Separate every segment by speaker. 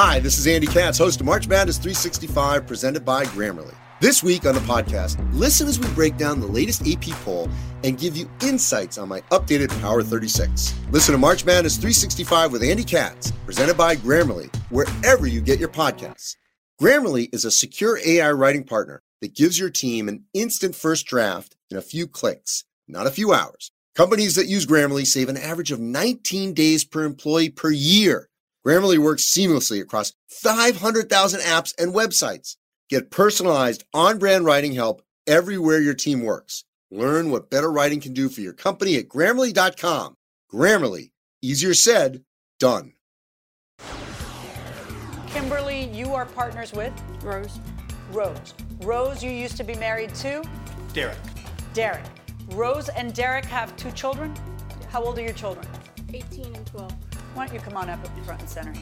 Speaker 1: Hi, this is Andy Katz, host of March Madness 365, presented by Grammarly. This week on the podcast, listen as we break down the latest AP poll and give you insights on my updated Power 36. Listen to March Madness 365 with Andy Katz, presented by Grammarly, wherever you get your podcasts. Grammarly is a secure AI writing partner that gives your team an instant first draft in a few clicks, not a few hours. Companies that use Grammarly save an average of 19 days per employee per year. Grammarly works seamlessly across 500,000 apps and websites. Get personalized on brand writing help everywhere your team works. Learn what better writing can do for your company at grammarly.com. Grammarly, easier said, done.
Speaker 2: Kimberly, you are partners with
Speaker 3: Rose.
Speaker 2: Rose. Rose, you used to be married to
Speaker 4: Derek.
Speaker 2: Derek. Rose and Derek have two children. How old are your children?
Speaker 3: 18 and 12.
Speaker 2: Why don't you come on up front and center?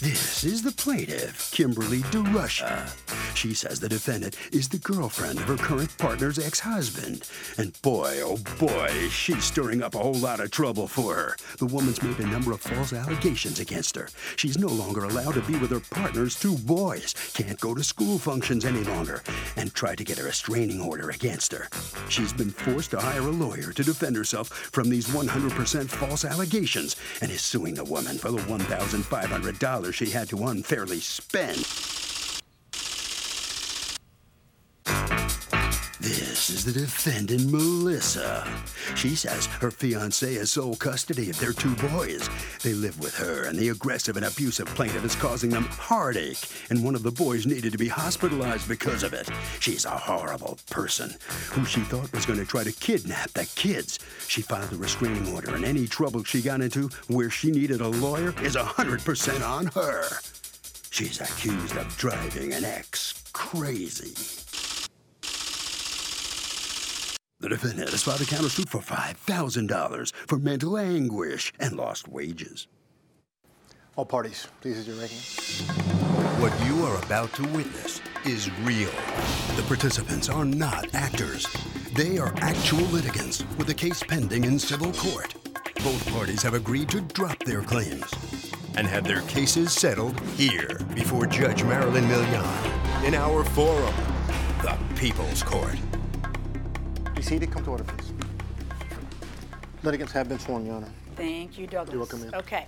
Speaker 5: This is the plaintiff, Kimberly DeRusha. She says the defendant is the girlfriend of her current partner's ex husband. And boy, oh boy, she's stirring up a whole lot of trouble for her. The woman's made a number of false allegations against her. She's no longer allowed to be with her partner's two boys, can't go to school functions any longer, and tried to get a restraining order against her. She's been forced to hire a lawyer to defend herself from these 100% false allegations and is suing the woman for the $1,500 she had to unfairly spend. Is the defendant, Melissa. She says her fiance has sole custody of their two boys. They live with her, and the aggressive and abusive plaintiff is causing them heartache, and one of the boys needed to be hospitalized because of it. She's a horrible person who she thought was going to try to kidnap the kids. She filed a restraining order, and any trouble she got into where she needed a lawyer is 100% on her. She's accused of driving an ex crazy. The defendant has filed a countersuit for $5,000 for mental anguish and lost wages.
Speaker 6: All parties, please use your making.
Speaker 5: What you are about to witness is real. The participants are not actors. They are actual litigants with a case pending in civil court. Both parties have agreed to drop their claims and have their cases settled here before Judge Marilyn Milian in our forum, the People's Court.
Speaker 6: Be seated. Come to order, please. Litigants have been sworn, Your Honor.
Speaker 2: Thank you, Douglas.
Speaker 6: You're welcome, ma'am.
Speaker 2: Okay.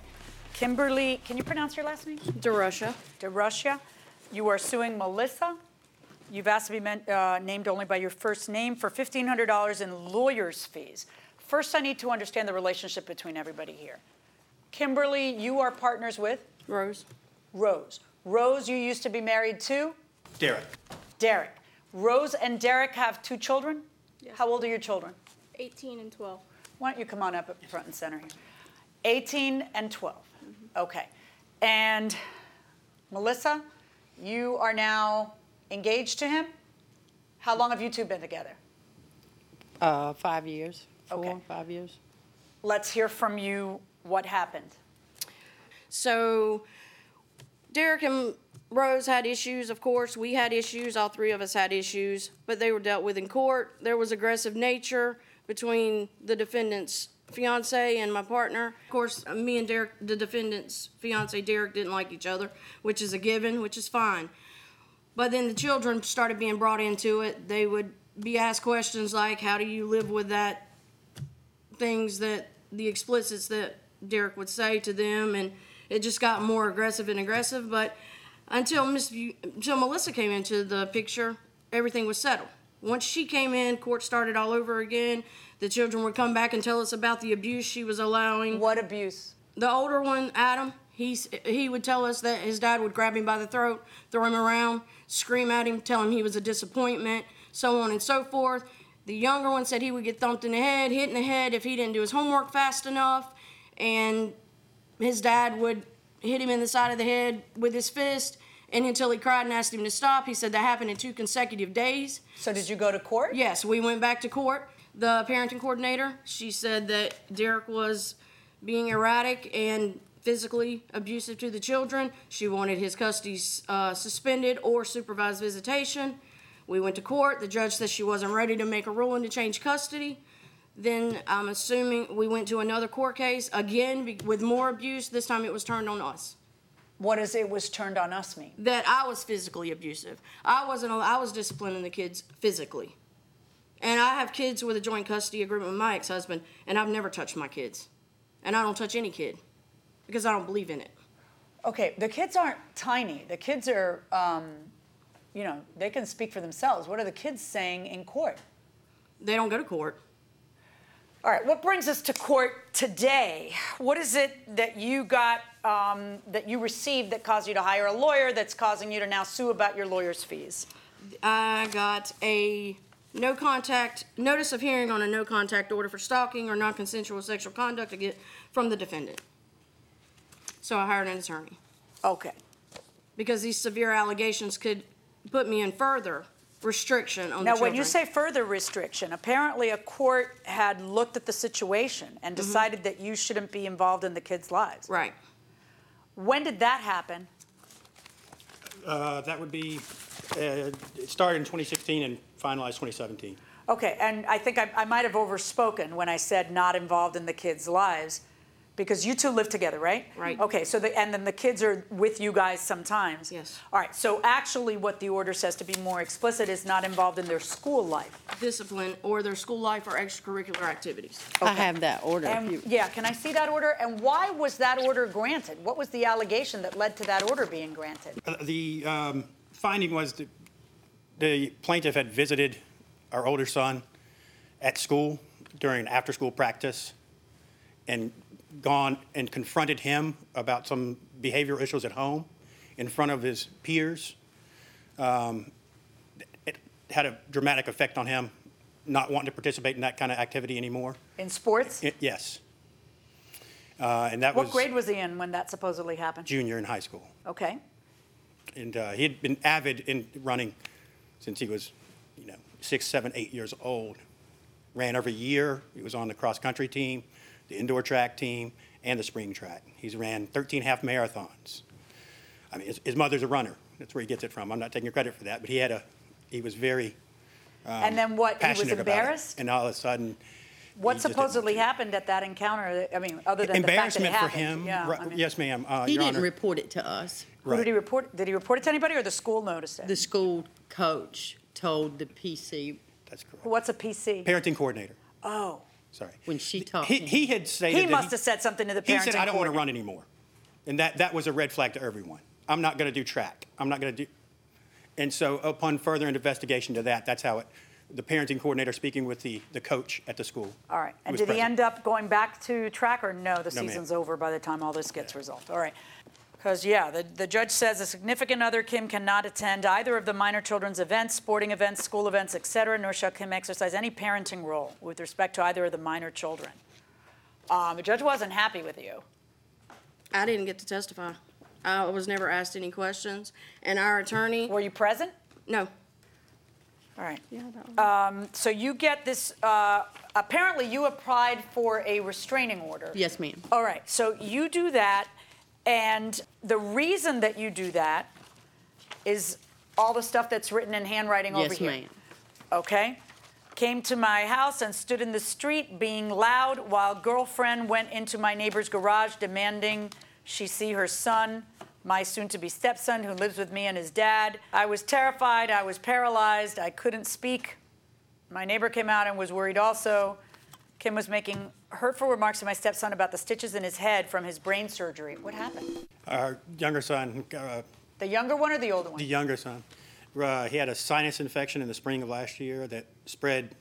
Speaker 2: Kimberly, can you pronounce your last name?
Speaker 3: DeRusha.
Speaker 2: DeRusha. You are suing Melissa. You've asked to be meant, uh, named only by your first name for $1,500 in lawyer's fees. First, I need to understand the relationship between everybody here. Kimberly, you are partners with
Speaker 3: Rose.
Speaker 2: Rose. Rose, you used to be married to
Speaker 4: Derek.
Speaker 2: Derek. Rose and Derek have two children. How old are your children?
Speaker 3: 18 and 12.
Speaker 2: Why don't you come on up at front and center here? 18 and 12. Okay. And Melissa, you are now engaged to him. How long have you two been together?
Speaker 7: Uh, five years, four,
Speaker 2: Okay.
Speaker 7: five years.
Speaker 2: Let's hear from you what happened.
Speaker 3: So Derek and Rose had issues, of course. We had issues. All three of us had issues, but they were dealt with in court. There was aggressive nature between the defendant's fiance and my partner. Of course, me and Derek, the defendant's fiance Derek, didn't like each other, which is a given, which is fine. But then the children started being brought into it. They would be asked questions like, How do you live with that? Things that the explicits that Derek would say to them, and it just got more aggressive and aggressive. But until Miss, Bu- until Melissa came into the picture, everything was settled. Once she came in, court started all over again. The children would come back and tell us about the abuse she was allowing.
Speaker 2: What abuse?
Speaker 3: The older one, Adam, he's, he would tell us that his dad would grab him by the throat, throw him around, scream at him, tell him he was a disappointment, so on and so forth. The younger one said he would get thumped in the head, hit in the head if he didn't do his homework fast enough, and his dad would hit him in the side of the head with his fist, and until he cried and asked him to stop. He said that happened in two consecutive days.
Speaker 2: So did you go to court?
Speaker 3: Yes, we went back to court. The parenting coordinator, she said that Derek was being erratic and physically abusive to the children. She wanted his custody uh, suspended or supervised visitation. We went to court. The judge said she wasn't ready to make a ruling to change custody. Then I'm assuming we went to another court case, again, be- with more abuse. This time it was turned on us.
Speaker 2: What does it was turned on us mean?
Speaker 3: That I was physically abusive. I wasn't, al- I was disciplining the kids physically. And I have kids with a joint custody agreement with my ex-husband, and I've never touched my kids. And I don't touch any kid because I don't believe in it.
Speaker 2: Okay, the kids aren't tiny. The kids are, um, you know, they can speak for themselves. What are the kids saying in court?
Speaker 3: They don't go to court.
Speaker 2: All right, what brings us to court today? What is it that you got, um, that you received that caused you to hire a lawyer that's causing you to now sue about your lawyer's fees?
Speaker 3: I got a no contact, notice of hearing on a no contact order for stalking or non-consensual sexual conduct to get from the defendant. So I hired an attorney
Speaker 2: Okay.
Speaker 3: because these severe allegations could put me in further restriction on the
Speaker 2: Now, when you say further restriction, apparently a court had looked at the situation and decided that you shouldn't be involved in the kids' lives.
Speaker 3: Right.
Speaker 2: When did that happen?
Speaker 4: Uh, That would be, uh, it started in 2016 and finalized 2017.
Speaker 2: Okay, and I think I, I might have overspoken when I said not involved in the kids' lives, because you two live together, right?
Speaker 3: Right.
Speaker 2: Okay, so the, and then the kids are with you guys sometimes?
Speaker 3: Yes.
Speaker 2: All right, so actually what the order says, to be more explicit, is not involved in their school life.
Speaker 3: Discipline or their school life or extracurricular activities.
Speaker 7: I have that order. if
Speaker 2: And,
Speaker 7: you-
Speaker 2: yeah, can I see that order? And why was that order granted? What was the allegation that led to that order being granted?
Speaker 4: Uh, The um, finding was that the plaintiff had visited our older son at school during after-school practice and gone and confronted him about some behavioral issues at home in front of his peers. Um, It had a dramatic effect on him, not wanting to participate in that kind of activity anymore.
Speaker 2: In sports?
Speaker 4: I- Yes. Uh, And that was
Speaker 2: What grade was he in when that supposedly happened?
Speaker 4: junior in high school.
Speaker 2: Okay.
Speaker 4: And uh, he had been avid in running since he was, you know, six, seven, eight years old. Ran every year. He was on the cross-country team, the indoor track team, and the spring track. He's ran 13 half marathons. I mean, his, his mother's a runner. That's where he gets it from. I'm not taking credit for that, but he had a, he was very
Speaker 2: And then what, he was
Speaker 4: passionate about it.
Speaker 2: embarrassed?
Speaker 4: And all of a sudden,
Speaker 2: What
Speaker 4: he just didn't
Speaker 2: supposedly happened at that encounter? I mean, other than the fact that it
Speaker 4: embarrassment for
Speaker 2: happened?
Speaker 4: him.
Speaker 2: Yeah,
Speaker 4: Right,
Speaker 2: I mean,
Speaker 4: yes, ma'am. Uh,
Speaker 7: He
Speaker 4: Your
Speaker 7: didn't
Speaker 4: Honor.
Speaker 7: report it to us.
Speaker 2: Who did he
Speaker 4: Right.
Speaker 2: report? Did he report it to anybody, or the school noticed it?
Speaker 7: The school coach told the PC
Speaker 4: That's correct.
Speaker 2: What's a PC?
Speaker 4: Parenting coordinator.
Speaker 2: Oh,
Speaker 4: Sorry.
Speaker 7: when she talked
Speaker 4: He,
Speaker 7: to him.
Speaker 4: he had stated
Speaker 2: he
Speaker 4: that
Speaker 2: must have said something to the parents.
Speaker 4: He
Speaker 2: parenting
Speaker 4: said, I don't want to
Speaker 2: coordinator.
Speaker 4: run anymore. And that, that was a red flag to everyone. I'm not going to do track. I'm not going to do. And so upon further investigation to that, that's how it, the parenting coordinator speaking with the, the coach at the school.
Speaker 2: All right, and
Speaker 4: was
Speaker 2: did he end up going back to track, or no, the
Speaker 4: No, ma'am.
Speaker 2: season's over by the time all this gets resolved? All right. Because, yeah, the, the judge says a significant other, Kim, cannot attend either of the minor children's events, sporting events, school events, et cetera, nor shall Kim exercise any parenting role with respect to either of the minor children. Um, the judge wasn't happy with you.
Speaker 3: I didn't get to testify. I was never asked any questions. And our attorney,
Speaker 2: Were you present?
Speaker 3: no.
Speaker 2: All right. Um, so you get this, uh, apparently you applied for a restraining order.
Speaker 7: Yes, ma'am.
Speaker 2: All right, so you do that, and the reason that you do that is all the stuff that's written in handwriting over
Speaker 7: Yes,
Speaker 2: here.
Speaker 7: ma'am.
Speaker 2: Okay? Came to my house and stood in the street being loud while girlfriend went into my neighbor's garage demanding she see her son, my soon-to-be stepson who lives with me and his dad. I was terrified, I was paralyzed, I couldn't speak. My neighbor came out and was worried also. Kim was making hurtful remarks to my stepson about the stitches in his head from his brain surgery. What happened?
Speaker 4: Our younger son, uh,
Speaker 2: The younger one or the older one?
Speaker 4: the younger son, uh, he had a sinus infection in the spring of last year that spread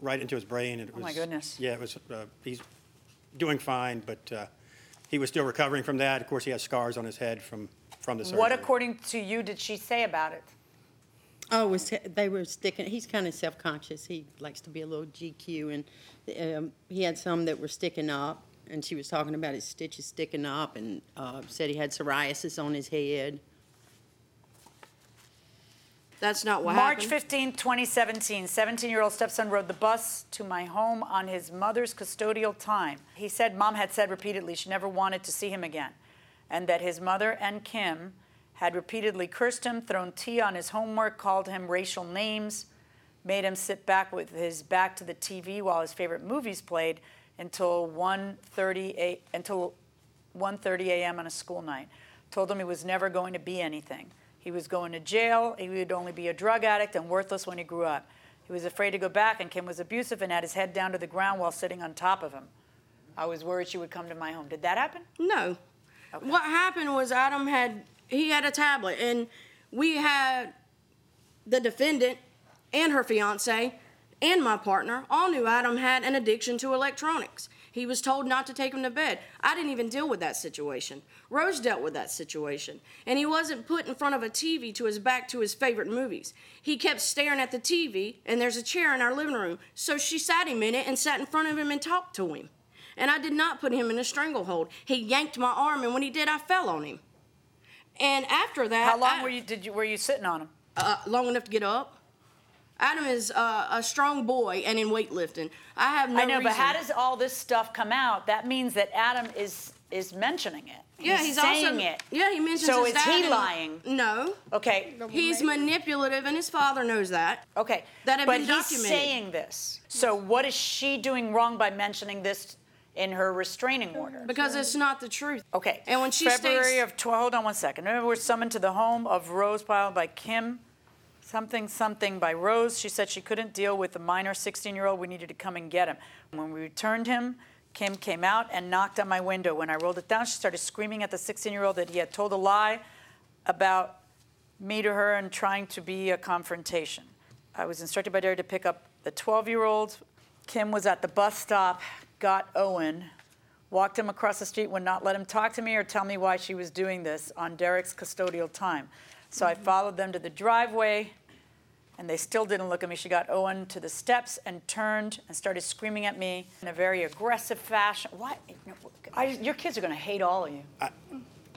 Speaker 4: right into his brain. and It
Speaker 2: Oh, my goodness.
Speaker 4: Yeah, it was, uh, he's doing fine, but uh, he was still recovering from that. Of course, he has scars on his head from, from the surgery.
Speaker 2: What, according to you, did she say about it?
Speaker 7: Oh, it was, they were sticking, he's kind of self-conscious. He likes to be a little GQ, and um, he had some that were sticking up, and she was talking about his stitches sticking up, and uh, said he had psoriasis on his head.
Speaker 3: That's not what
Speaker 2: March
Speaker 3: happened.
Speaker 2: 15, 2017, 17-year-old stepson rode the bus to my home on his mother's custodial time. He said mom had said repeatedly she never wanted to see him again, and that his mother and Kim had repeatedly cursed him, thrown tea on his homework, called him racial names, made him sit back with his back to the TV while his favorite movies played until 1:30 a, until 1:30 a.m. on a school night. Told him he was never going to be anything. He was going to jail. He would only be a drug addict and worthless when he grew up. He was afraid to go back, and Kim was abusive and had his head down to the ground while sitting on top of him. I was worried she would come to my home. Did that happen?
Speaker 3: No. What happened was Adam had he had a tablet and we had the defendant and her fiance and my partner all knew Adam had an addiction to electronics. He was told not to take him to bed. I didn't even deal with that situation. Rose dealt with that situation. And he wasn't put in front of a TV to his back to his favorite movies. He kept staring at the TV, and there's a chair in our living room. So she sat him in it and sat in front of him and talked to him and I did not put him in a stranglehold. He yanked my arm, and when he did, I fell on him. And after that,
Speaker 2: How long
Speaker 3: I-
Speaker 2: were you did you were you sitting on him?
Speaker 3: uh, long enough to get up? Adam is uh, a strong boy and in weightlifting. I have no
Speaker 2: I know, but
Speaker 3: reason-
Speaker 2: how does all this stuff come out? That means that Adam is is mentioning it.
Speaker 3: yeah, he's,
Speaker 2: saying
Speaker 3: also
Speaker 2: it.
Speaker 3: yeah he mentions it.
Speaker 2: So
Speaker 3: his
Speaker 2: is
Speaker 3: dad
Speaker 2: he
Speaker 3: and-
Speaker 2: lying?
Speaker 3: No,
Speaker 2: Okay.
Speaker 3: he's manipulative, and his father knows that.
Speaker 2: Okay.
Speaker 3: That have
Speaker 2: but
Speaker 3: been
Speaker 2: he's
Speaker 3: documented.
Speaker 2: saying this. So what is she doing wrong by mentioning this in her restraining order?
Speaker 3: Because it's not the truth.
Speaker 2: Okay.
Speaker 3: And when she
Speaker 2: February
Speaker 3: states,
Speaker 2: of 12, hold on one second. Remember, we're summoned to the home of Rosepile by Kim, something, something by Rose. She said she couldn't deal with the minor 16 year old. We needed to come and get him. When we returned him, Kim came out and knocked on my window. When I rolled it down, she started screaming at the 16 year old that he had told a lie about me to her and trying to be a confrontation. I was instructed by Derry to pick up the 12 year old. Kim was at the bus stop, got Owen, walked him across the street, would not let him talk to me or tell me why she was doing this on Derek's custodial time. So I followed them to the driveway, and they still didn't look at me. She got Owen to the steps and turned and started screaming at me in a very aggressive fashion. What? I, your kids are going to hate all of you.
Speaker 4: I,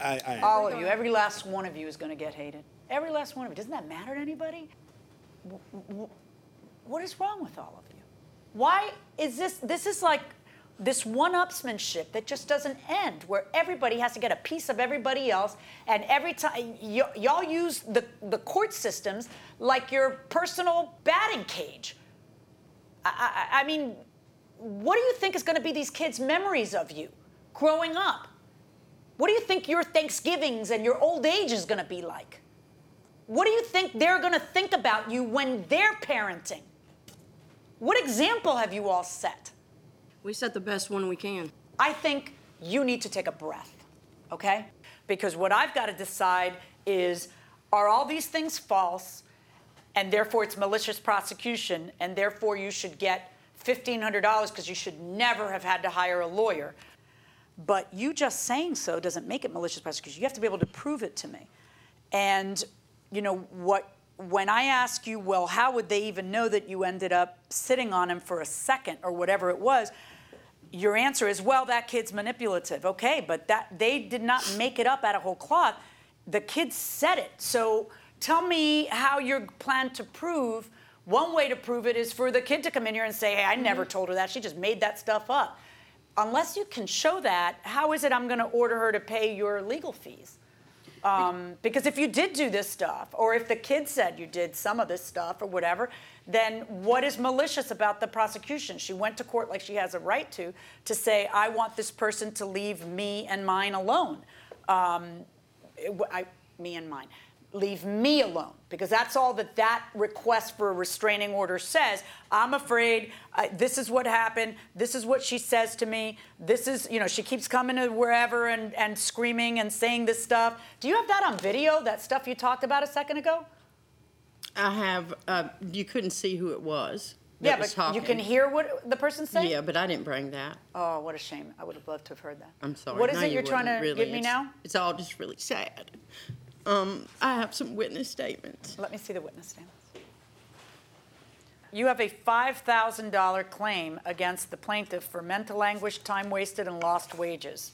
Speaker 4: I,
Speaker 2: All of you. Every last one of you is going to get hated. Every last one of you. Doesn't that matter to anybody? What is wrong with all of you? Why is this? This is like this one-upsmanship that just doesn't end, where everybody has to get a piece of everybody else, and every time y- y'all use the the court systems like your personal batting cage. I, I, I mean, what do you think is going to be these kids' memories of you growing up? What do you think your Thanksgivings and your old age is going to be like? What do you think they're going to think about you when they're parenting? What example have you all set?
Speaker 3: We set the best one we can.
Speaker 2: I think you need to take a breath, okay? Because what I've got to decide is are all these things false and therefore it's malicious prosecution and therefore you should get $1,500 because you should never have had to hire a lawyer. But you just saying so doesn't make it malicious prosecution. You have to be able to prove it to me. And you know what when I ask you, well, how would they even know that you ended up sitting on him for a second or whatever it was? Your answer is, well, that kid's manipulative. Okay, but that they did not make it up out of whole cloth. The kid said it. So tell me how you plan to prove. One way to prove it is for the kid to come in here and say, hey, I never mm-hmm. told her that. She just made that stuff up. Unless you can show that, how is it I'm going to order her to pay your legal fees? Um, because if you did do this stuff, or if the kid said you did some of this stuff or whatever, then what is malicious about the prosecution? She went to court like she has a right to, to say, I want this person to leave me and mine alone. Um, I, me and mine. Leave me alone, because that's all that that request for a restraining order says. I'm afraid. I, this is what happened. This is what she says to me. This is, you know, she keeps coming to wherever and, and screaming and saying this stuff. Do you have that on video? That stuff you talked about a second ago?
Speaker 7: I have, uh, you couldn't see who it was.
Speaker 2: yeah,
Speaker 7: was
Speaker 2: but you can hear what the person said
Speaker 7: Yeah, but I didn't bring that.
Speaker 2: Oh, what a shame. I would have loved to have heard that.
Speaker 7: I'm sorry.
Speaker 2: What is it
Speaker 7: you
Speaker 2: you're trying to
Speaker 7: wouldn't,
Speaker 2: give me
Speaker 7: It's-
Speaker 2: now?
Speaker 7: It's all just really sad. Um, I have some witness statements.
Speaker 2: Let me see the witness statements. You have a $5,000 claim against the plaintiff for mental anguish, time wasted, and lost wages.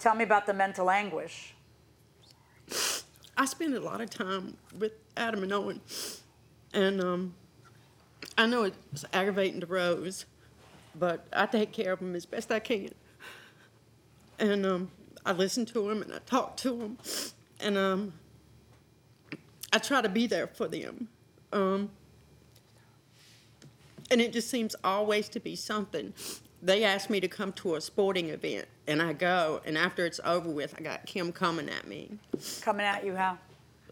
Speaker 2: Tell me about the mental anguish.
Speaker 7: I spend a lot of time with Adam and Owen, and um, I know it's aggravating to Rose, but I take care of them as best I can. And um, I listen to them and I talk to them, and um, I try to be there for them. Um, and it just seems always to be something. They ask me to come to a sporting event, and I go, and after it's over with, I got Kim coming at me.
Speaker 2: Coming at you how?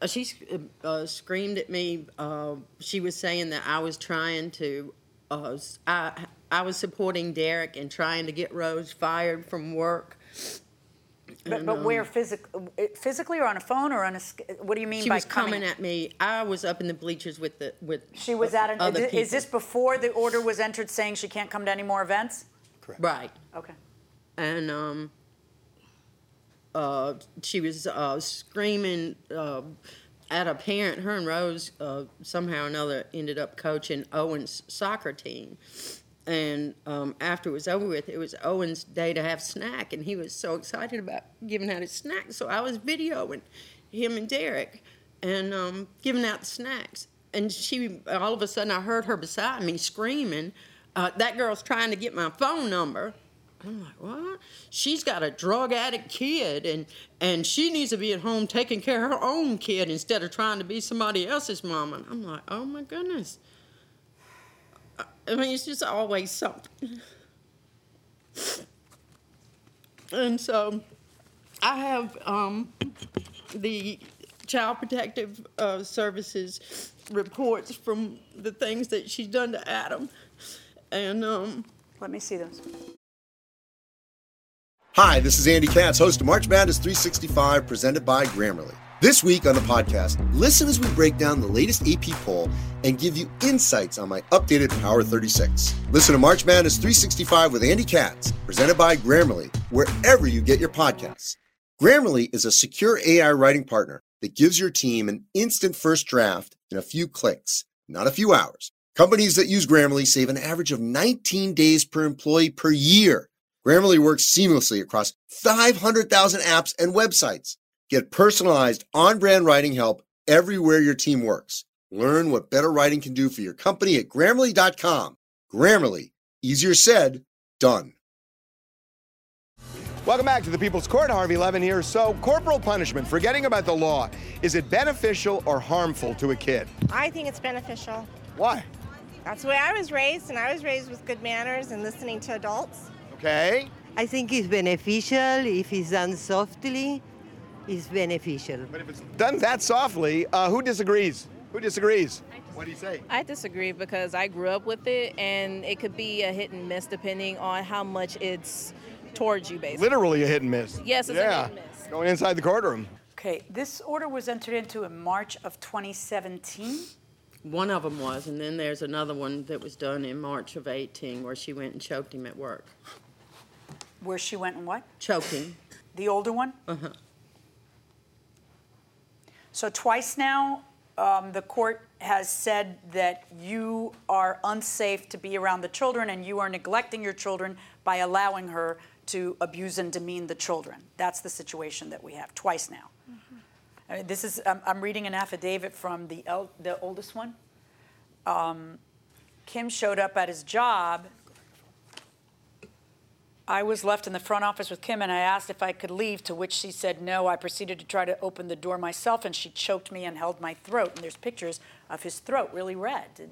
Speaker 7: Uh, she uh, uh, screamed at me. Uh, she was saying that I was trying to, uh, I, I was supporting Derek and trying to get Rose fired from work.
Speaker 2: But, but where physic, physically or on a phone or on a, sk- what do you mean
Speaker 7: She
Speaker 2: by
Speaker 7: was
Speaker 2: coming?
Speaker 7: coming at me. I was up in the bleachers with the with.
Speaker 2: She was at an,
Speaker 7: other
Speaker 2: is this
Speaker 7: people.
Speaker 2: before the order was entered saying she can't come to any more events? Correct.
Speaker 7: Right?
Speaker 2: Okay.
Speaker 7: and um, uh, she was uh, screaming uh, at a parent. Her and Rose uh, somehow or another ended up coaching Owen's soccer team. And um, after it was over with, it was Owen's day to have snack, and he was so excited about giving out his snack. So I was videoing him and Derek, and um, giving out the snacks. And she, all of a sudden, I heard her beside me screaming, uh, "That girl's trying to get my phone number." I'm like, what? She's got a drug addict kid, and and she needs to be at home taking care of her own kid instead of trying to be somebody else's mom. And I'm like, oh my goodness. I- I mean, it's just always something. And so, I have um, the Child Protective uh, Services reports from the things that she's done to Adam, and um,
Speaker 2: Let me see those.
Speaker 1: Hi, this is Andy Katz, host of March Madness 365, presented by Grammarly. This week on the podcast, listen as we break down the latest AP poll and give you insights on my updated Power 36. Listen to March Madness 365 with Andy Katz, presented by Grammarly, wherever you get your podcasts. Grammarly is a secure AI writing partner that gives your team an instant first draft in a few clicks, not a few hours. Companies that use Grammarly save an average of 19 days per employee per year. Grammarly works seamlessly across 500,000 apps and websites. Get personalized on brand writing help everywhere your team works. Learn what better writing can do for your company at grammarly.com. Grammarly, easier said, done.
Speaker 8: Welcome back to the People's Court. Harvey Levin here. So, corporal punishment, forgetting about the law, is it beneficial or harmful to a kid?
Speaker 9: I think it's beneficial.
Speaker 8: Why?
Speaker 9: That's the way I was raised, and I was raised with good manners and listening to adults.
Speaker 8: Okay.
Speaker 10: I think it's beneficial if it's done softly. It's beneficial.
Speaker 8: But if it's done that softly, uh, who disagrees? Who disagrees? What do you say?
Speaker 11: I disagree because I grew up with it, and it could be a hit and miss depending on how much it's towards you, basically.
Speaker 8: Literally a hit and miss.
Speaker 11: Yes, it's a
Speaker 8: yeah.
Speaker 11: hit and miss.
Speaker 8: Going inside the courtroom.
Speaker 2: Okay, this order was entered into in March of 2017.
Speaker 7: one of them was, and then there's another one that was done in March of 18 where she went and choked him at work.
Speaker 2: Where she went and what?
Speaker 7: Choked him.
Speaker 2: The older one?
Speaker 7: Uh-huh.
Speaker 2: So twice now, um, the court has said that you are unsafe to be around the children and you are neglecting your children by allowing her to abuse and demean the children. That's the situation that we have, twice now. I mean, this is, I'm, I'm reading an affidavit from the, el- the oldest one. Um, Kim showed up at his job. I was left in the front office with Kim and I asked if I could leave, to which she said no. I proceeded to try to open the door myself and she choked me and held my throat. And there's pictures of his throat really red.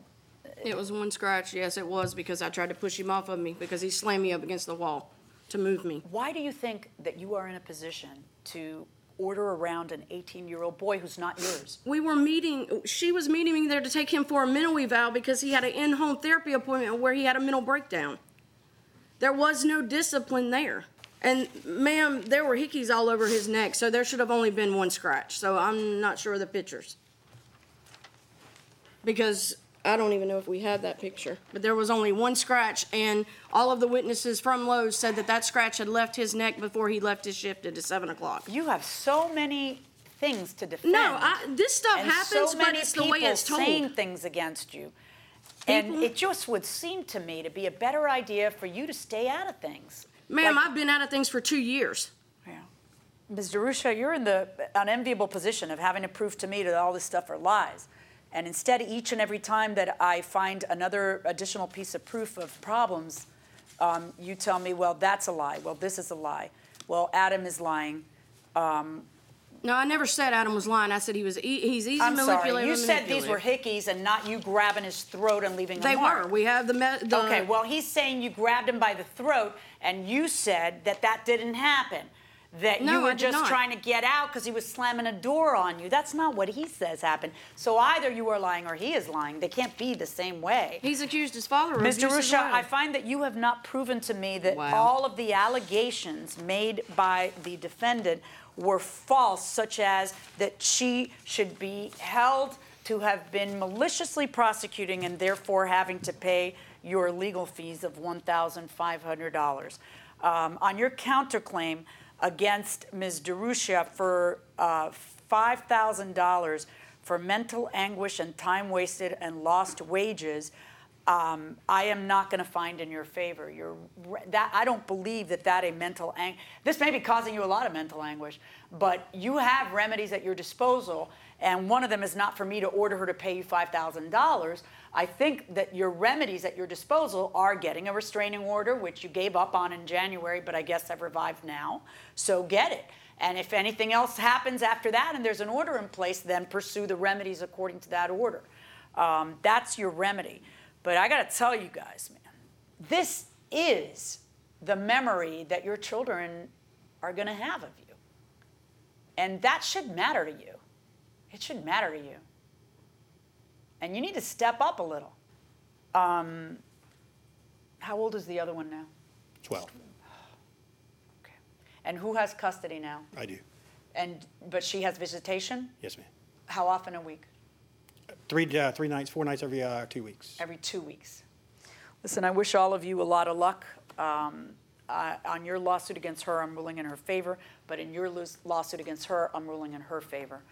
Speaker 3: It uh, was one scratch, yes, it was, because I tried to push him off of me because he slammed me up against the wall to move me.
Speaker 2: Why do you think that you are in a position to order around an 18 year old boy who's not yours?
Speaker 3: We were meeting, she was meeting me there to take him for a mental eval because he had an in-home therapy appointment where he had a mental breakdown. There was no discipline there. And ma'am, there were hickeys all over his neck, so there should have only been one scratch. So I'm not sure of the pictures. Because I don't even know if we have that picture. But there was only one scratch, and all of the witnesses from Lowe's said that that scratch had left his neck before he left his shift at seven o'clock.
Speaker 2: You have so many things to defend.
Speaker 3: No, I, this stuff
Speaker 2: and
Speaker 3: happens,
Speaker 2: so
Speaker 3: but
Speaker 2: many
Speaker 3: it's the way
Speaker 2: people
Speaker 3: it's told.
Speaker 2: saying things against you. And
Speaker 3: People-
Speaker 2: it just would seem to me to be a better idea for you to stay out of things.
Speaker 3: Ma'am,
Speaker 2: Like-
Speaker 3: I've been out of things for two years.
Speaker 2: Yeah. Ms. DeRusha, you're in the unenviable position of having to prove to me that all this stuff are lies. And instead, each and every time that I find another additional piece of proof of problems, um, you tell me, well, that's a lie. Well, this is a lie. Well, Adam is lying. Um,
Speaker 3: No, I never said Adam was lying. I said he was. E- he's easy
Speaker 2: I'm sorry.
Speaker 3: manipulative.
Speaker 2: You
Speaker 3: and
Speaker 2: said these were
Speaker 3: manipulative.
Speaker 2: hickeys and not you grabbing his throat and leaving
Speaker 3: They
Speaker 2: a mark.
Speaker 3: were. We have the. Me- the
Speaker 2: Okay, well, he's saying you grabbed him by the throat, and you said that that didn't happen. That you
Speaker 3: No,
Speaker 2: were
Speaker 3: I did
Speaker 2: just
Speaker 3: not.
Speaker 2: trying to get out because he was slamming a door on you. That's not what he says happened. So either you are lying or he is lying. They can't be the same way.
Speaker 3: He's accused his father of
Speaker 2: Ms.
Speaker 3: abuse as
Speaker 2: DeRusha,
Speaker 3: well.
Speaker 2: I find that you have not proven to me that
Speaker 3: Wow.
Speaker 2: all of the allegations made by the defendant were false, such as that she should be held to have been maliciously prosecuting and therefore having to pay your legal fees of $1,500. Um, on your counterclaim against Ms. DeRusha for uh, $5,000 for mental anguish and time wasted and lost wages, um, I am not going to find in your favor. You're, that, I don't believe that that a mental ang- This may be causing you a lot of mental anguish, but you have remedies at your disposal, and one of them is not for me to order her to pay you $5,000. I think that your remedies at your disposal are getting a restraining order, which you gave up on in January, but I guess I've revived now. So get it. And if anything else happens after that and there's an order in place, then pursue the remedies according to that order. Um, that's your remedy. But I got to tell you guys, man, this is the memory that your children are going to have of you. And that should matter to you. It should matter to you. And you need to step up a little. Um, how old is the other one now?
Speaker 4: 12. Okay.
Speaker 2: And who has custody now?
Speaker 4: I do.
Speaker 2: And but she has visitation.
Speaker 4: Yes, ma'am.
Speaker 2: How often a week?
Speaker 4: Three, uh, three nights, four nights every uh, two weeks.
Speaker 2: Every two weeks. Listen, I wish all of you a lot of luck. Um, uh, on your lawsuit against her, I'm ruling in her favor, but in your lo- lawsuit against her, I'm ruling in her favor.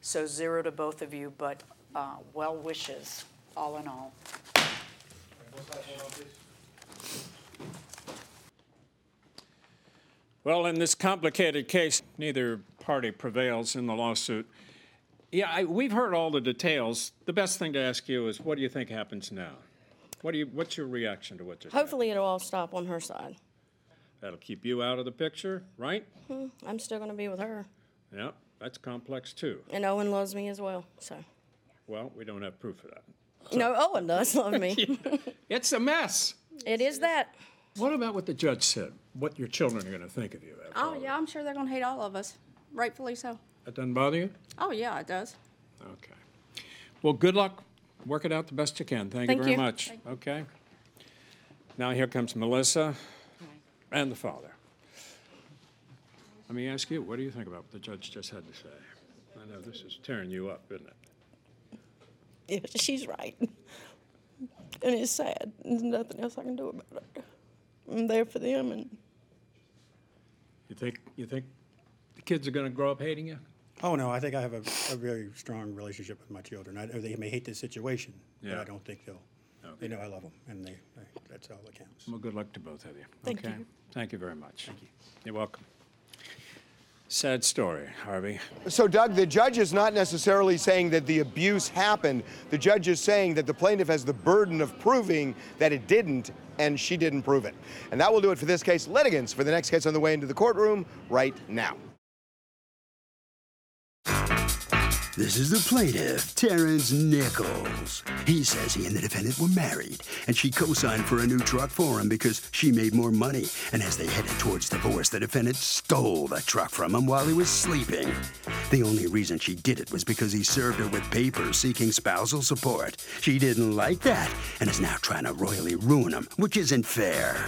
Speaker 2: So zero to both of you, but uh, well wishes, all in all.
Speaker 12: Well, in this complicated case, neither party prevails in the lawsuit. Yeah, I, we've heard all the details. The best thing to ask you is, what do you think happens now? What do you? What's your reaction to what just happened?
Speaker 3: Hopefully, it'll all stop on her side.
Speaker 12: That'll keep you out of the picture, right?
Speaker 3: Hmm, I'm still going to be with her,
Speaker 12: Yep, that's complex too.
Speaker 3: and Owen loves me as well. So
Speaker 12: Well, we don't have proof of that.
Speaker 3: no, Owen does love me.
Speaker 12: It's a mess.
Speaker 3: It is that.
Speaker 12: What about what the judge said? What your children are going to think of you? After
Speaker 13: Oh,
Speaker 12: all
Speaker 13: yeah, I'm sure they're going to hate all of us. Rightfully so.
Speaker 12: That doesn't bother you?
Speaker 13: Oh, yeah, it does.
Speaker 12: Okay. Well, good luck. Work it out the best you can. Thank,
Speaker 13: Thank
Speaker 12: you very
Speaker 13: you.
Speaker 12: much.
Speaker 13: Thank
Speaker 12: Okay. Now here comes Melissa and the father. Let me ask you, what do you think about what the judge just had to say? I know this is tearing you up, isn't it?
Speaker 14: Yeah, she's right. And it's sad. There's nothing else I can do about it. I'm there for them, and
Speaker 12: You think you think the kids are going to grow up hating you?
Speaker 4: Oh, no, I think I have a, a very strong relationship with my children. I, they may hate this situation, but
Speaker 12: Yeah.
Speaker 4: I don't think they'll, they know I love them, and they, they, that's all that counts.
Speaker 12: Well, good luck to both of you.
Speaker 4: Thank
Speaker 12: okay.
Speaker 4: you.
Speaker 12: Thank you very much. Thank you. You're welcome. Sad story, Harvey.
Speaker 8: So, Doug, the judge is not necessarily saying that the abuse happened. The judge is saying that the plaintiff has the burden of proving that it didn't, and she didn't prove it. And that will do it for this case. Litigants for the next case on the way into the courtroom right now.
Speaker 5: This is the plaintiff, Terrence Nichols. He says he and the defendant were married, and she co signed for a new truck for him because she made more money. And as they headed towards divorce, the defendant stole the truck from him while he was sleeping. The only reason she did it was because he served her with papers seeking spousal support. She didn't like that and is now trying to royally ruin him, which isn't fair.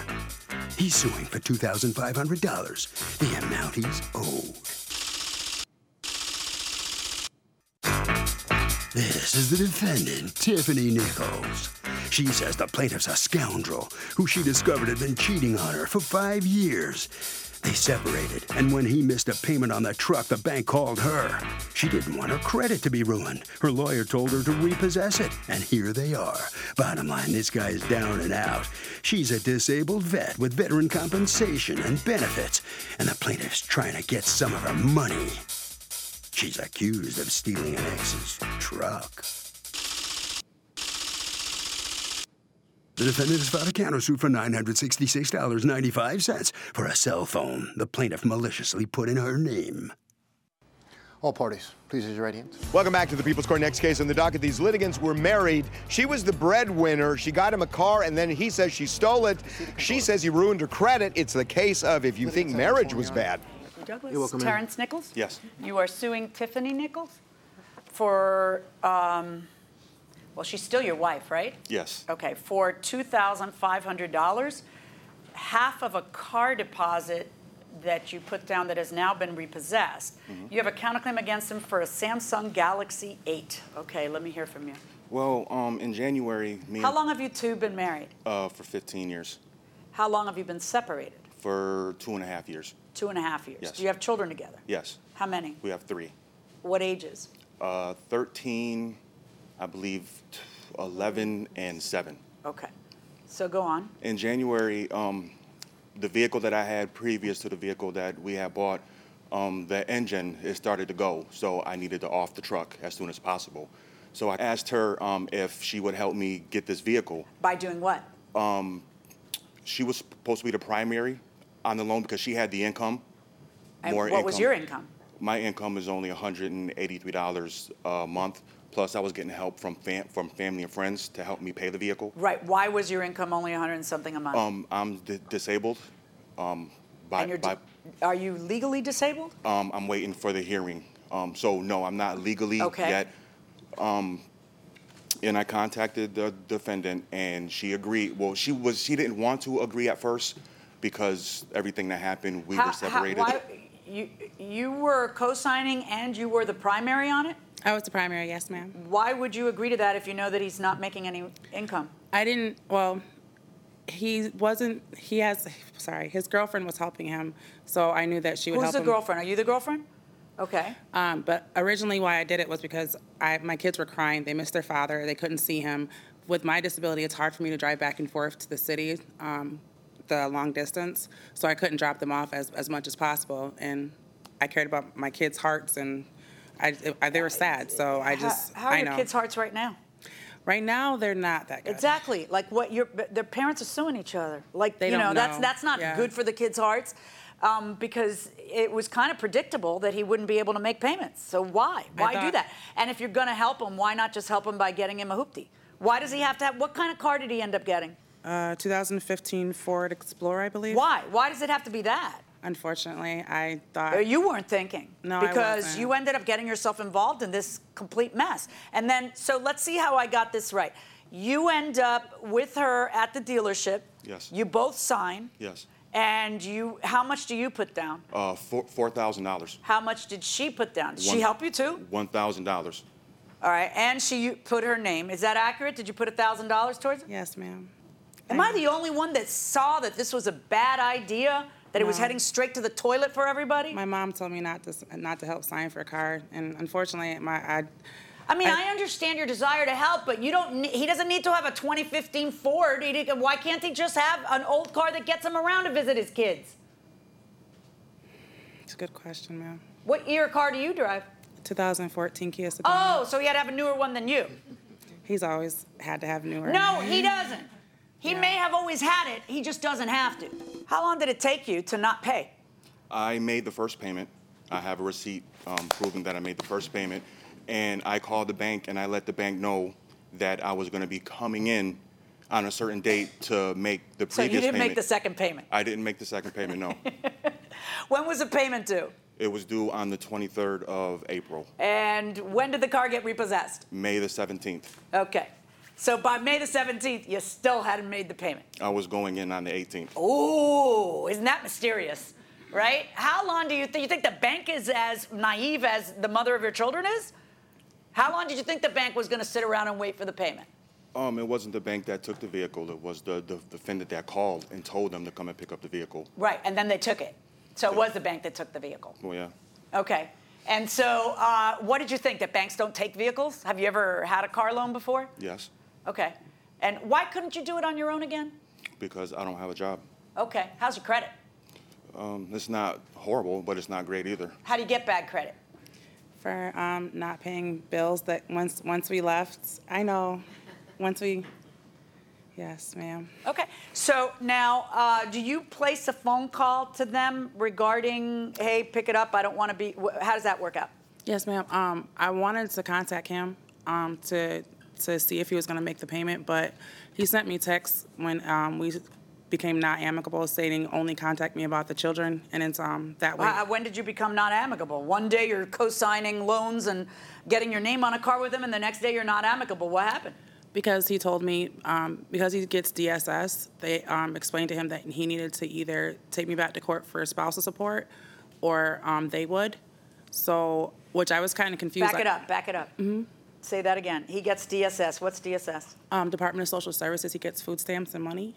Speaker 5: He's suing for $2,500, the amount he's owed. This is the defendant, Tiffany Nichols. She says the plaintiff's a scoundrel who she discovered had been cheating on her for five years. They separated, and when he missed a payment on the truck, the bank called her. She didn't want her credit to be ruined. Her lawyer told her to repossess it, and here they are. Bottom line, this guy's down and out. She's a disabled vet with veteran compensation and benefits, and the plaintiff's trying to get some of her money. She's accused of stealing an ex's truck. The defendant has filed a countersuit for $966.95 for a cell phone the plaintiff maliciously put in her name.
Speaker 6: All parties, please raise your right hands.
Speaker 8: Welcome back to the People's Court. Next case on the docket. These litigants were married. She was the breadwinner. She got him a car, and then he says she stole it. She says he ruined her credit. It's the case of if you think marriage was bad.
Speaker 2: Douglas,
Speaker 6: You're welcome in.
Speaker 2: Terrence Nichols?
Speaker 8: Yes.
Speaker 2: You are suing Tiffany Nichols for, um, well, she's still your wife, right?
Speaker 15: Yes.
Speaker 2: Okay, for $2,500, half of a car deposit that you put down that has now been repossessed.
Speaker 15: Mm-hmm.
Speaker 2: You have a counterclaim against him for a Samsung Galaxy 8. Okay, let me hear from you.
Speaker 15: Well, um, in January, me
Speaker 2: How long have you two been married?
Speaker 15: uh, for 15 years,
Speaker 2: How long have you been separated?
Speaker 15: for two and a half years.
Speaker 2: Two and a half years.
Speaker 15: Yes.
Speaker 2: Do you have children together?
Speaker 15: Yes,
Speaker 2: How many?
Speaker 15: we have three.
Speaker 2: What ages?
Speaker 15: Uh, 13, I believe, t- 11, and 7.
Speaker 2: Okay. So go on.
Speaker 15: In January, um, the vehicle that I had previous to the vehicle that we had bought, um, the engine it started to go, so I needed to off the truck as soon as possible. So I asked her um, if she would help me get this vehicle.
Speaker 2: By doing what?
Speaker 15: Um, she was supposed to be the primary on the loan because she had the income.
Speaker 2: And
Speaker 15: more
Speaker 2: what was your income?
Speaker 15: My income is only $183 a month. Plus, I was getting help from fam- from family and friends to help me pay the vehicle.
Speaker 2: Right. Why was your income only 100 and something a month?
Speaker 15: Um, I'm di- disabled. Um, by,
Speaker 2: and you're
Speaker 15: by,
Speaker 2: di- are you legally disabled?
Speaker 15: um, I'm waiting for the hearing. Um, so no, I'm not legally
Speaker 2: Okay.
Speaker 15: yet. Um, and I contacted the defendant, and she agreed. Well, she was she didn't want to agree at first because everything that happened, we
Speaker 2: How-
Speaker 15: were
Speaker 2: how-
Speaker 15: separated.
Speaker 2: why, you, you were co-signing and you were the primary on it?
Speaker 16: I was the primary, yes, ma'am.
Speaker 2: Why would you agree to that if you know that he's not making any income?
Speaker 16: I didn't, well, he wasn't, he has, sorry, his girlfriend was helping him, so I knew that she would
Speaker 2: Who's
Speaker 16: help
Speaker 2: the
Speaker 16: him.
Speaker 2: girlfriend? Are you the girlfriend? Okay.
Speaker 16: Um, but originally, why I did it was because I, my kids were crying. They missed their father. They couldn't see him. With my disability, it's hard for me to drive back and forth to the city, um, the long distance. So I couldn't drop them off as, as much as possible. And I cared about my kids' hearts, and I, I, they were sad. So I just,
Speaker 2: how, how are
Speaker 16: I
Speaker 2: your kids' hearts right now?
Speaker 16: Right now, they're not that good.
Speaker 2: Exactly. Like what your but their parents are suing each other. Like
Speaker 16: They
Speaker 2: you know,
Speaker 16: don't
Speaker 2: that's
Speaker 16: know.
Speaker 2: that's not
Speaker 16: Yeah.
Speaker 2: good for the kids' hearts. Um, because it was kind of predictable that he wouldn't be able to make payments. So why?
Speaker 16: I
Speaker 2: Why do
Speaker 16: thought-
Speaker 2: that? And if you're going to help him, why not just help him by getting him a hoopty? Why does he have to have? What kind of car did he end up getting?
Speaker 16: Uh, 2015 Ford Explorer, I believe.
Speaker 2: Why? Why does it have to be that?
Speaker 16: Unfortunately, I thought.
Speaker 2: You weren't thinking.
Speaker 16: No, I
Speaker 2: Because
Speaker 16: wasn't.
Speaker 2: you ended up getting yourself involved in this complete mess. And then, so let's see how I got this right. You end up with her at the dealership.
Speaker 15: Yes.
Speaker 2: You both sign.
Speaker 15: yes.
Speaker 2: And you, how much do you put down?
Speaker 15: Uh, four four thousand dollars.
Speaker 2: How much did she put down? Did she
Speaker 15: One-
Speaker 2: help you too?
Speaker 15: One thousand dollars.
Speaker 2: All right. And she you put her name. Is that accurate? Did you put $1,000 towards it?
Speaker 16: Yes, ma'am.
Speaker 2: Am I the only one that saw that this was a bad idea? That it was
Speaker 16: No.
Speaker 2: heading straight to the toilet for everybody?
Speaker 16: My mom told me not to s- not to help sign for a car, and unfortunately, my I.
Speaker 2: I mean, I, understand your desire to help, but you don't. ne- He doesn't need to have a 2015 Ford. He, why can't he just have an old car that gets him around to visit his kids?
Speaker 16: It's a good question, ma'am.
Speaker 2: What year car do you drive?
Speaker 16: 2014 Kia Sedona.
Speaker 2: Oh, so he had to have a newer one than you.
Speaker 16: He's always had to have newer.
Speaker 2: No, he doesn't. He may have always had it. He just doesn't have to. How long did it take you to not pay?
Speaker 15: I made the first payment. I have a receipt um, proving that I made the first payment. And I called the bank and I let the bank know that I was going to be coming in on a certain date to make the previous payment.
Speaker 2: So you didn't
Speaker 15: payment.
Speaker 2: make the second payment.
Speaker 15: I didn't make the second payment, no.
Speaker 2: When was the payment due?
Speaker 15: it was due on the 23rd of April,
Speaker 2: And when did the car get repossessed?
Speaker 15: May the 17th.
Speaker 2: Okay. So by May the 17th, you still hadn't made the payment.
Speaker 15: I was going in on the 18th.
Speaker 2: Ooh, isn't that mysterious? Right? How long do you think you think the bank is as naive as the mother of your children is? How long did you think the bank was going to sit around and wait for the payment?
Speaker 15: Um, it wasn't the bank that took the vehicle. It was the, the defendant that called and told them to come and pick up the vehicle.
Speaker 2: Right, and then they took it. So it was the bank that took the vehicle.
Speaker 15: Well, yeah.
Speaker 2: Okay. And so, uh, what did you think that banks don't take vehicles? Have you ever had a car loan before?
Speaker 15: Yes,
Speaker 2: Okay. And why couldn't you do it on your own again?
Speaker 15: because I don't have a job.
Speaker 2: Okay. How's your credit?
Speaker 15: Um, it's not horrible, but it's not great either.
Speaker 2: How do you get bad credit?
Speaker 16: For um, not paying bills that once once we left, I know, once we. Yes, ma'am.
Speaker 2: Okay. So now, uh, do you place a phone call to them regarding, hey, pick it up, I don't want to be, how does that work out?
Speaker 16: Yes, ma'am. Um, I wanted to contact him um, to to see if he was going to make the payment, but he sent me texts when um, we became not amicable, stating only contact me about the children, and it's um, that way.
Speaker 2: Uh, When did you become not amicable? One day you're co-signing loans and getting your name on a car with him, and the next day you're not amicable. What happened?
Speaker 16: Because he told me, um, because he gets DSS, they um, explained to him that he needed to either take me back to court for spousal support, or um, they would. So, which I was kind of confused.
Speaker 2: Back it up, back it up. Say that again. He gets DSS. What's DSS?
Speaker 16: Um, Department of Social Services, he gets food stamps and money.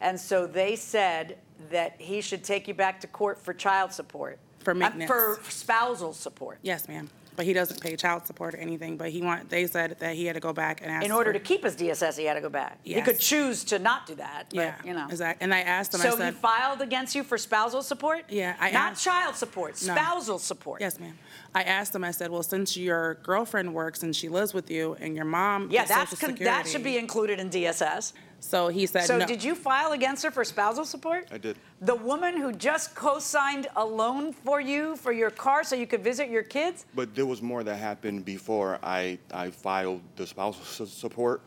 Speaker 2: And so they said that he should take you back to court for child support.
Speaker 16: For
Speaker 2: Uh,
Speaker 16: maintenance.
Speaker 2: For spousal support.
Speaker 16: Yes, ma'am. But he doesn't pay child support or anything. But he want. They said that he had to go back and ask.
Speaker 2: In order
Speaker 16: for-
Speaker 2: to keep his DSS, he had to go back. He could choose to not do that, but,
Speaker 16: Yeah,
Speaker 2: you know.
Speaker 16: exactly. And I asked him. I
Speaker 2: So he filed against you for spousal support?
Speaker 16: Yeah, I
Speaker 2: Not
Speaker 16: asked-
Speaker 2: child support,
Speaker 16: No.
Speaker 2: spousal support.
Speaker 16: Yes, ma'am. I asked him. I said, "Well, since your girlfriend works and she lives with you, and your mom
Speaker 2: Yeah, that's, con- that should be included in DSS.
Speaker 16: So he said,
Speaker 2: So
Speaker 16: no.
Speaker 2: did you file against her for spousal support?
Speaker 15: I did.
Speaker 2: The woman who just co-signed a loan for you for your car so you could visit your kids?
Speaker 15: But there was more that happened before I, I filed the spousal su- support.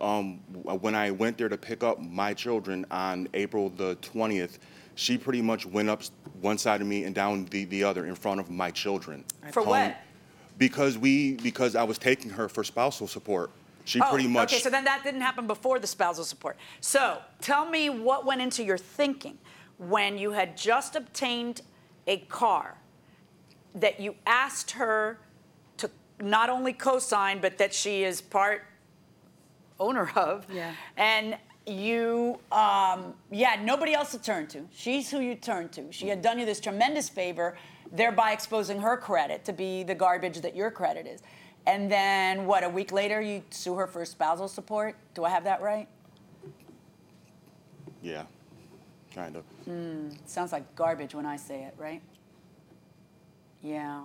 Speaker 15: Um, w- when I went there to pick up my children on April the 20th, she pretty much went up s- one side of me and down the, the other in front of my children.
Speaker 2: For
Speaker 15: Um,
Speaker 2: what?
Speaker 15: Because we because I was taking her for spousal support. She
Speaker 2: oh,
Speaker 15: pretty much
Speaker 2: Okay, so then that didn't happen before the spousal support. So tell me what went into your thinking when you had just obtained a car that you asked her to not only co-sign, but that she is part owner of.
Speaker 16: Yeah.
Speaker 2: And you, um, you had nobody else to turn to. She's who you turned to. She had done you this tremendous favor, thereby exposing her credit to be the garbage that your credit is. And then, what, a week later, you sue her for spousal support? Do I have that right?
Speaker 15: yeah, kind of.
Speaker 2: Hmm, sounds like garbage when I say it, right? Yeah.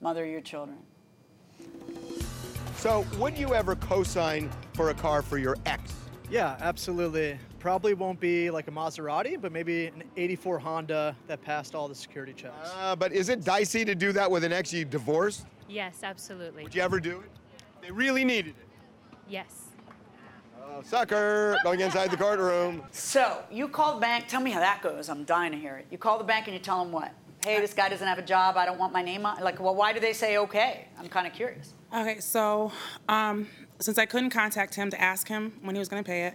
Speaker 2: Mother of your children.
Speaker 8: So, would you ever co-sign for a car for your ex?
Speaker 17: Yeah, absolutely. Probably won't be like a Maserati, but maybe an 84 Honda that passed all the security checks.
Speaker 8: Uh, but is it dicey to do that with an ex you divorced?
Speaker 18: Yes, absolutely.
Speaker 8: Would you ever do it? They really needed it.
Speaker 18: Yes.
Speaker 8: Oh, sucker, going inside the courtroom.
Speaker 2: So, you call the bank. Tell me how that goes. I'm dying to hear it. You call the bank and you tell them what? Hey, this guy doesn't have a job. I don't want my name on. Like, well, why do they say okay? I'm kind of curious.
Speaker 16: Okay, so um, since I couldn't contact him to ask him when he was going to pay it,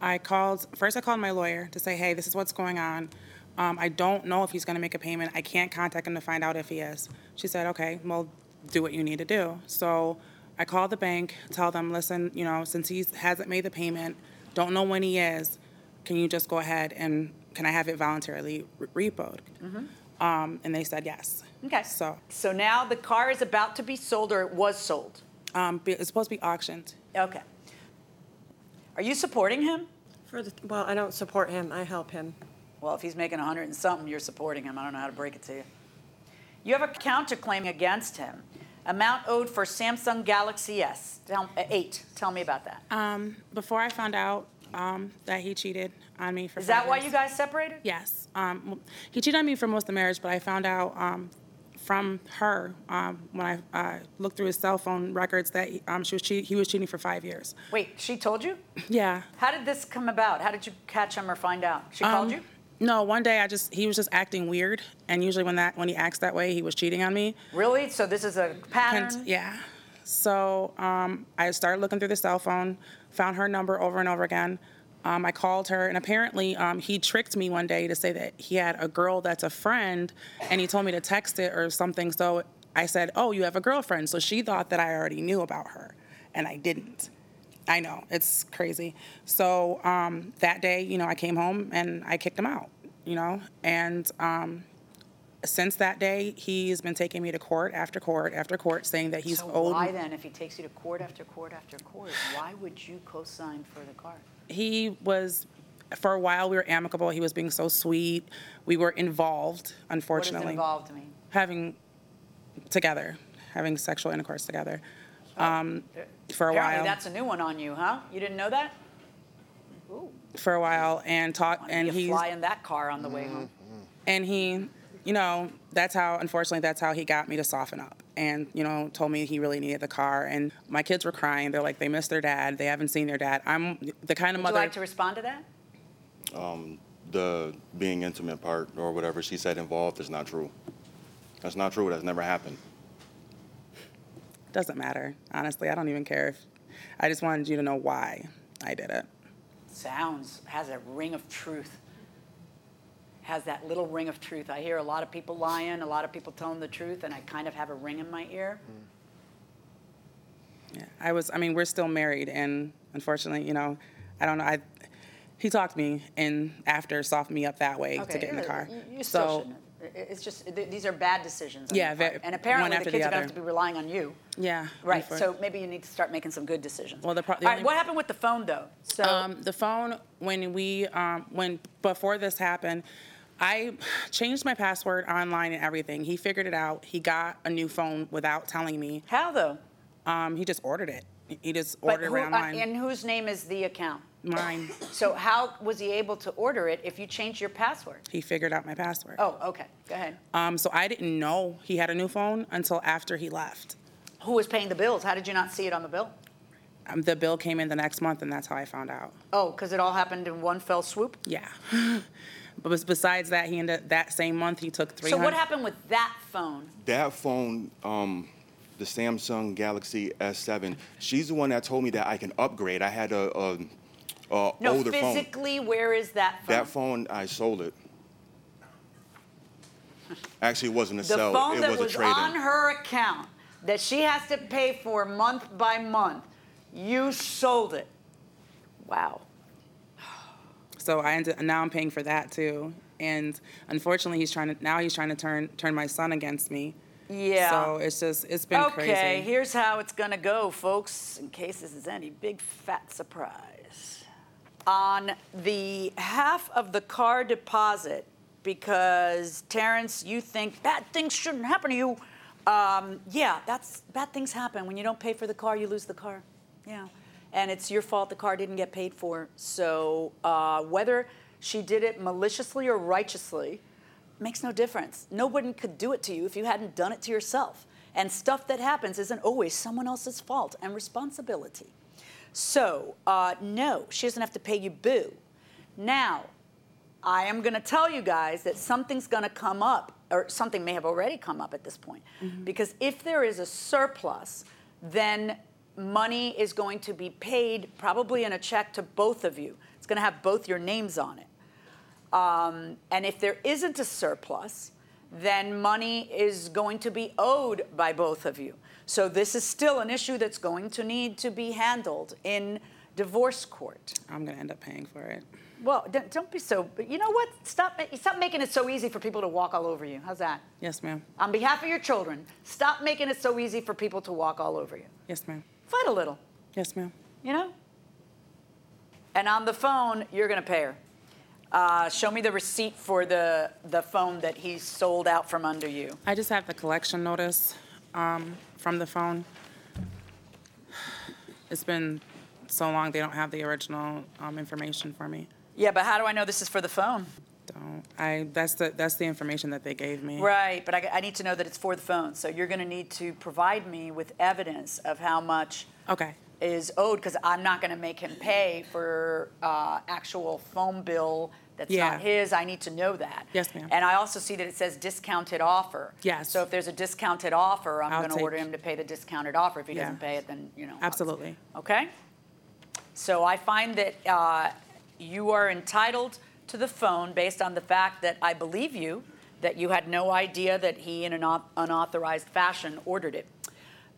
Speaker 16: I called. First, I called my lawyer to say, "Hey, this is what's going on. Um, I don't know if he's going to make a payment. I can't contact him to find out if he is." She said, "Okay, well, do what you need to do." So I called the bank, tell them, "Listen, you know, since he hasn't made the payment, don't know when he is, can you just go ahead and can I have it voluntarily re- repoed?"
Speaker 2: Mm-hmm.
Speaker 16: Um, and they said yes.
Speaker 2: Okay.
Speaker 16: So.
Speaker 2: So now the car is about to be sold, or it was sold.
Speaker 16: Um, it's supposed to be auctioned.
Speaker 2: Okay. Are you supporting him?
Speaker 19: For the, well, I don't support him. I help him.
Speaker 2: Well, if he's making a hundred and something, you're supporting him. I don't know how to break it to you. You have a counterclaim against him. Amount owed for Samsung Galaxy S. Tell, uh, eight. Tell me about that.
Speaker 16: Um, before I found out um, that he cheated on me for
Speaker 2: Is that why you guys separated?
Speaker 16: Yes. Um, he cheated on me for most of the marriage, but I found out um, from her um, when I uh, looked through his cell phone records that he, um, she was cheat- he was cheating for five years.
Speaker 2: Wait, she told you?
Speaker 16: Yeah.
Speaker 2: How did this come about? How did you catch him or find out? She called
Speaker 16: Um,
Speaker 2: you?
Speaker 16: No, one day I just he was just acting weird, and usually when that when he acts that way, he was cheating on me.
Speaker 2: Really? So this is a pattern?
Speaker 16: Hence- yeah. So um, I started looking through the cell phone, found her number over and over again. Um, I called her, and apparently um, he tricked me one day to say that he had a girl that's a friend, and he told me to text it or something. So I said, "Oh, you have a girlfriend." So she thought that I already knew about her, and I didn't. I know it's crazy. So um, that day, you know, I came home and I kicked him out. You know, and um, since that day, he's been taking me to court after court after court, saying that he's
Speaker 2: so
Speaker 16: owed.
Speaker 2: why then, if he takes you to court after court after court, why would you co-sign for the car?
Speaker 16: he was for a while we were amicable he was being so sweet we were involved unfortunately What does
Speaker 2: involved mean?
Speaker 16: having together having sexual intercourse together um, for a
Speaker 2: Apparently
Speaker 16: while
Speaker 2: that's a new one on you, huh? You didn't know that?
Speaker 16: for a while and talk and
Speaker 2: you
Speaker 16: he
Speaker 2: fly in that car on the way home.
Speaker 16: and he you know that's how unfortunately that's how he got me to soften up and you know told me he really needed the car. And my kids were crying. They're like they miss their dad. They haven't seen their dad. I'm the kind of mother.
Speaker 2: Would you
Speaker 16: mother.
Speaker 2: like to respond to that?
Speaker 15: Um, the being intimate part or whatever she said involved is not true. That's not true. That's never happened.
Speaker 16: Doesn't matter. Honestly, I don't even care if. I just wanted you to know why I did it.
Speaker 2: Sounds, has a ring of truth. Has that little ring of truth. I hear a lot of people lying, a lot of people telling the truth, and I kind of have a ring in my ear. Hmm.
Speaker 16: Yeah, I was. I mean, we're still married, and unfortunately, you know, I don't know. I he talked me and after softened me up that way to get in the car.
Speaker 2: You, you still
Speaker 16: so
Speaker 2: It's just, th- these are bad decisions.
Speaker 16: Yeah,
Speaker 2: your part.
Speaker 16: ve-
Speaker 2: And apparently the kids
Speaker 16: the
Speaker 2: are going to have to be relying on you.
Speaker 16: yeah,
Speaker 2: Right, so maybe you need to start making some good decisions.
Speaker 16: Well, the, pro- the
Speaker 2: All right, what happened with the phone, though? So,
Speaker 16: Um, the phone when we um, when before this happened, I changed my password online and everything. He figured it out. He got a new phone without telling me.
Speaker 2: How though?
Speaker 16: Um, he just ordered it. He just
Speaker 2: but
Speaker 16: ordered
Speaker 2: who,
Speaker 16: it
Speaker 2: uh,
Speaker 16: online.
Speaker 2: in whose name is the account?
Speaker 16: Mine.
Speaker 2: So how was he able to order it if you changed your password?
Speaker 16: He figured out my password.
Speaker 2: Oh, okay, go ahead.
Speaker 16: Um, so I didn't know he had a new phone until after he left.
Speaker 2: Who was paying the bills? How did you not see it on the bill?
Speaker 16: Um, the bill came in the next month, and that's how I found out.
Speaker 2: Oh, because it all happened in one fell swoop?
Speaker 16: Yeah. but bes- besides that, he ended that same month he took three
Speaker 2: So what happened with that phone?
Speaker 15: That phone, um, the Samsung Galaxy S7, she's the one that told me that I can upgrade. I had a, a, a
Speaker 2: No,
Speaker 15: older phone.
Speaker 2: physically, where is that phone?
Speaker 15: That phone, I sold it. Actually, it wasn't a
Speaker 2: The
Speaker 15: sell.
Speaker 2: phone
Speaker 15: it
Speaker 2: that
Speaker 15: was a trade-in.
Speaker 2: on her account that she has to pay for month by month, you sold it. Wow.
Speaker 16: So I ended now I'm paying for that too. And unfortunately, he's trying to now he's trying to turn turn my son against me.
Speaker 2: Yeah.
Speaker 16: So it's just it's been
Speaker 2: okay,
Speaker 16: crazy.
Speaker 2: here's how it's gonna go, folks, in case this is any big fat surprise. On the half of the car deposit, because Terrence, you think bad things shouldn't happen to you. Um, yeah, that's bad things happen. When you don't pay for the car, you lose the car. Yeah. And it's your fault the car didn't get paid for. So uh, whether she did it maliciously or righteously, makes no difference. Nobody could do it to you if you hadn't done it to yourself. And stuff that happens isn't always someone else's fault and responsibility. So, uh, no, she doesn't have to pay you boo. Now, I am going to tell you guys that something's going to come up, or something may have already come up at this point. Because if there is a surplus, then money is going to be paid probably in a check to both of you. It's going to have both your names on it. Um, and if there isn't a surplus, then money is going to be owed by both of you. So this is still an issue that's going to need to be handled in divorce court.
Speaker 16: I'm gonna end up paying for it.
Speaker 2: Well, don't, don't be so. You know what? Stop. Stop making it so easy for people to walk all over you. How's that?
Speaker 16: Yes, ma'am.
Speaker 2: On behalf of your children, stop making it so easy for people to walk all over you.
Speaker 16: Yes, ma'am.
Speaker 2: Fight a little.
Speaker 16: Yes, ma'am.
Speaker 2: You know. And on the phone, you're going to pay her. Uh, show me the receipt for the the phone that he sold out from under you.
Speaker 16: I just have the collection notice um, from the phone. It's been so long they don't have the original um, information for me.
Speaker 2: Yeah, but how do I know this is for the phone?
Speaker 16: Don't I? That's the that's the information that they gave me.
Speaker 2: Right, but I, I need to know that it's for the phone. So you're going to need to provide me with evidence of how much
Speaker 16: Okay.
Speaker 2: Is owed because I'm not going to make him pay for uh, actual phone bill that's
Speaker 16: Yeah.
Speaker 2: not his. I need to know that.
Speaker 16: Yes, ma'am.
Speaker 2: And I also see that it says discounted offer.
Speaker 16: Yes.
Speaker 2: So if there's a discounted offer, I'm going to order him to pay the discounted offer. If he
Speaker 16: Yeah.
Speaker 2: doesn't pay it, then you know.
Speaker 16: Absolutely.
Speaker 2: Okay. So I find that uh, you are entitled to the phone based on the fact that I believe you, that you had no idea that he, in an unauthorized fashion, ordered it.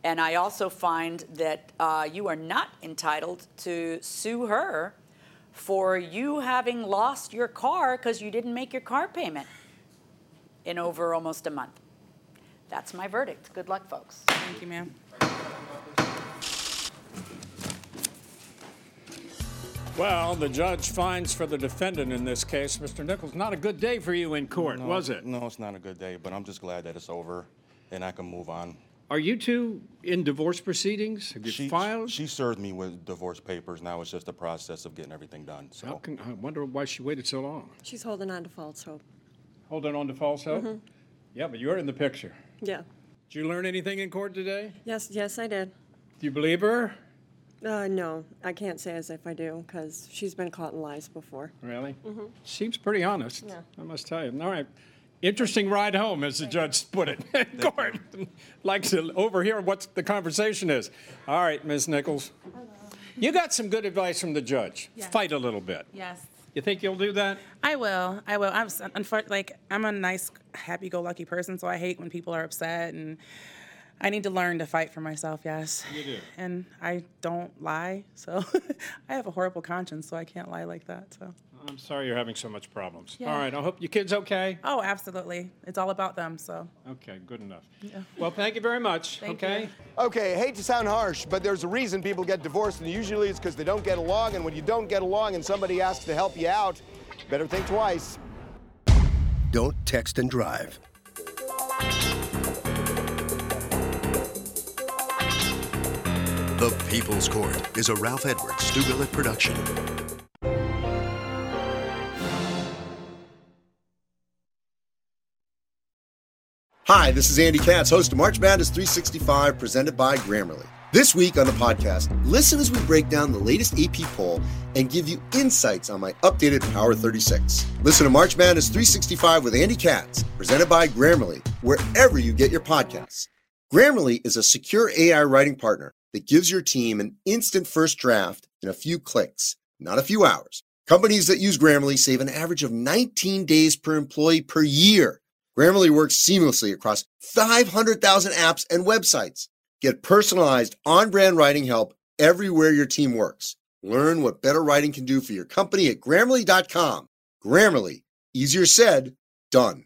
Speaker 2: And I also find that uh, you are not entitled to sue her for you having lost your car because you didn't make your car payment in over almost a month. That's my verdict. Good luck, folks.
Speaker 16: Thank you, ma'am.
Speaker 12: Well, the judge finds for the defendant in this case, Mr. Nichols, not a good day for you in court,
Speaker 15: No,
Speaker 12: was it?
Speaker 15: No, it's not a good day, but I'm just glad that it's over and I can move on.
Speaker 12: Are you two in divorce proceedings? Have you
Speaker 15: She,
Speaker 12: filed?
Speaker 15: she served me with divorce papers. Now it's just the process of getting everything done.
Speaker 12: How
Speaker 15: So
Speaker 12: can, I wonder why she waited so long.
Speaker 19: She's holding on to false hope.
Speaker 12: Holding on to false hope?
Speaker 19: Mhm.
Speaker 12: Yeah, but you're in the picture.
Speaker 19: Yeah.
Speaker 12: Did you learn anything in court today?
Speaker 19: Yes, yes, I did.
Speaker 12: Do you believe her?
Speaker 19: Uh, no, I can't say as if I do because she's been caught in lies before.
Speaker 12: Really?
Speaker 19: Mhm.
Speaker 12: Seems pretty honest.
Speaker 19: Yeah.
Speaker 12: I must tell you. All right. Interesting ride home, as the judge put it in court. like to overhear what the conversation is. All right, Ms. Nichols. You got some good advice from the judge.
Speaker 16: Yes.
Speaker 12: Fight a little bit.
Speaker 16: Yes.
Speaker 12: You think you'll do that?
Speaker 16: I will. I will. I'm s- unfor- like I'm a nice, happy-go-lucky person, so I hate when people are upset, and I need to learn to fight for myself. Yes.
Speaker 12: You do.
Speaker 16: And I don't lie, so I have a horrible conscience, so I can't lie like that. So.
Speaker 12: I'm sorry you're having so much problems.
Speaker 16: Yeah.
Speaker 12: All right. I hope your kid's okay.
Speaker 16: Oh, absolutely. It's all about them. So.
Speaker 12: Okay, good enough.
Speaker 16: Yeah.
Speaker 12: Well, thank you very much.
Speaker 16: Thank
Speaker 12: okay.
Speaker 16: you.
Speaker 8: Okay, hate to sound harsh, but there's a reason people get divorced, and usually it's because they don't get along. And when you don't get along and somebody asks to help you out, better think twice.
Speaker 5: Don't text and drive.
Speaker 20: The People's Court is a Ralph Edwards Stu Billett production.
Speaker 1: Hi, this is Andy Katz, host of March Madness 365, presented by Grammarly. This week on the podcast, listen as we break down the latest AP poll and give you insights on my updated Power 36. Listen to March Madness 365 with Andy Katz, presented by Grammarly, wherever you get your podcasts. Grammarly is a secure AI writing partner that gives your team an instant first draft in a few clicks, not a few hours. Companies that use Grammarly save an average of 19 days per employee per year. Grammarly works seamlessly across 500,000 apps and websites. Get personalized on brand writing help everywhere your team works. Learn what better writing can do for your company at grammarly.com. Grammarly, easier said, done.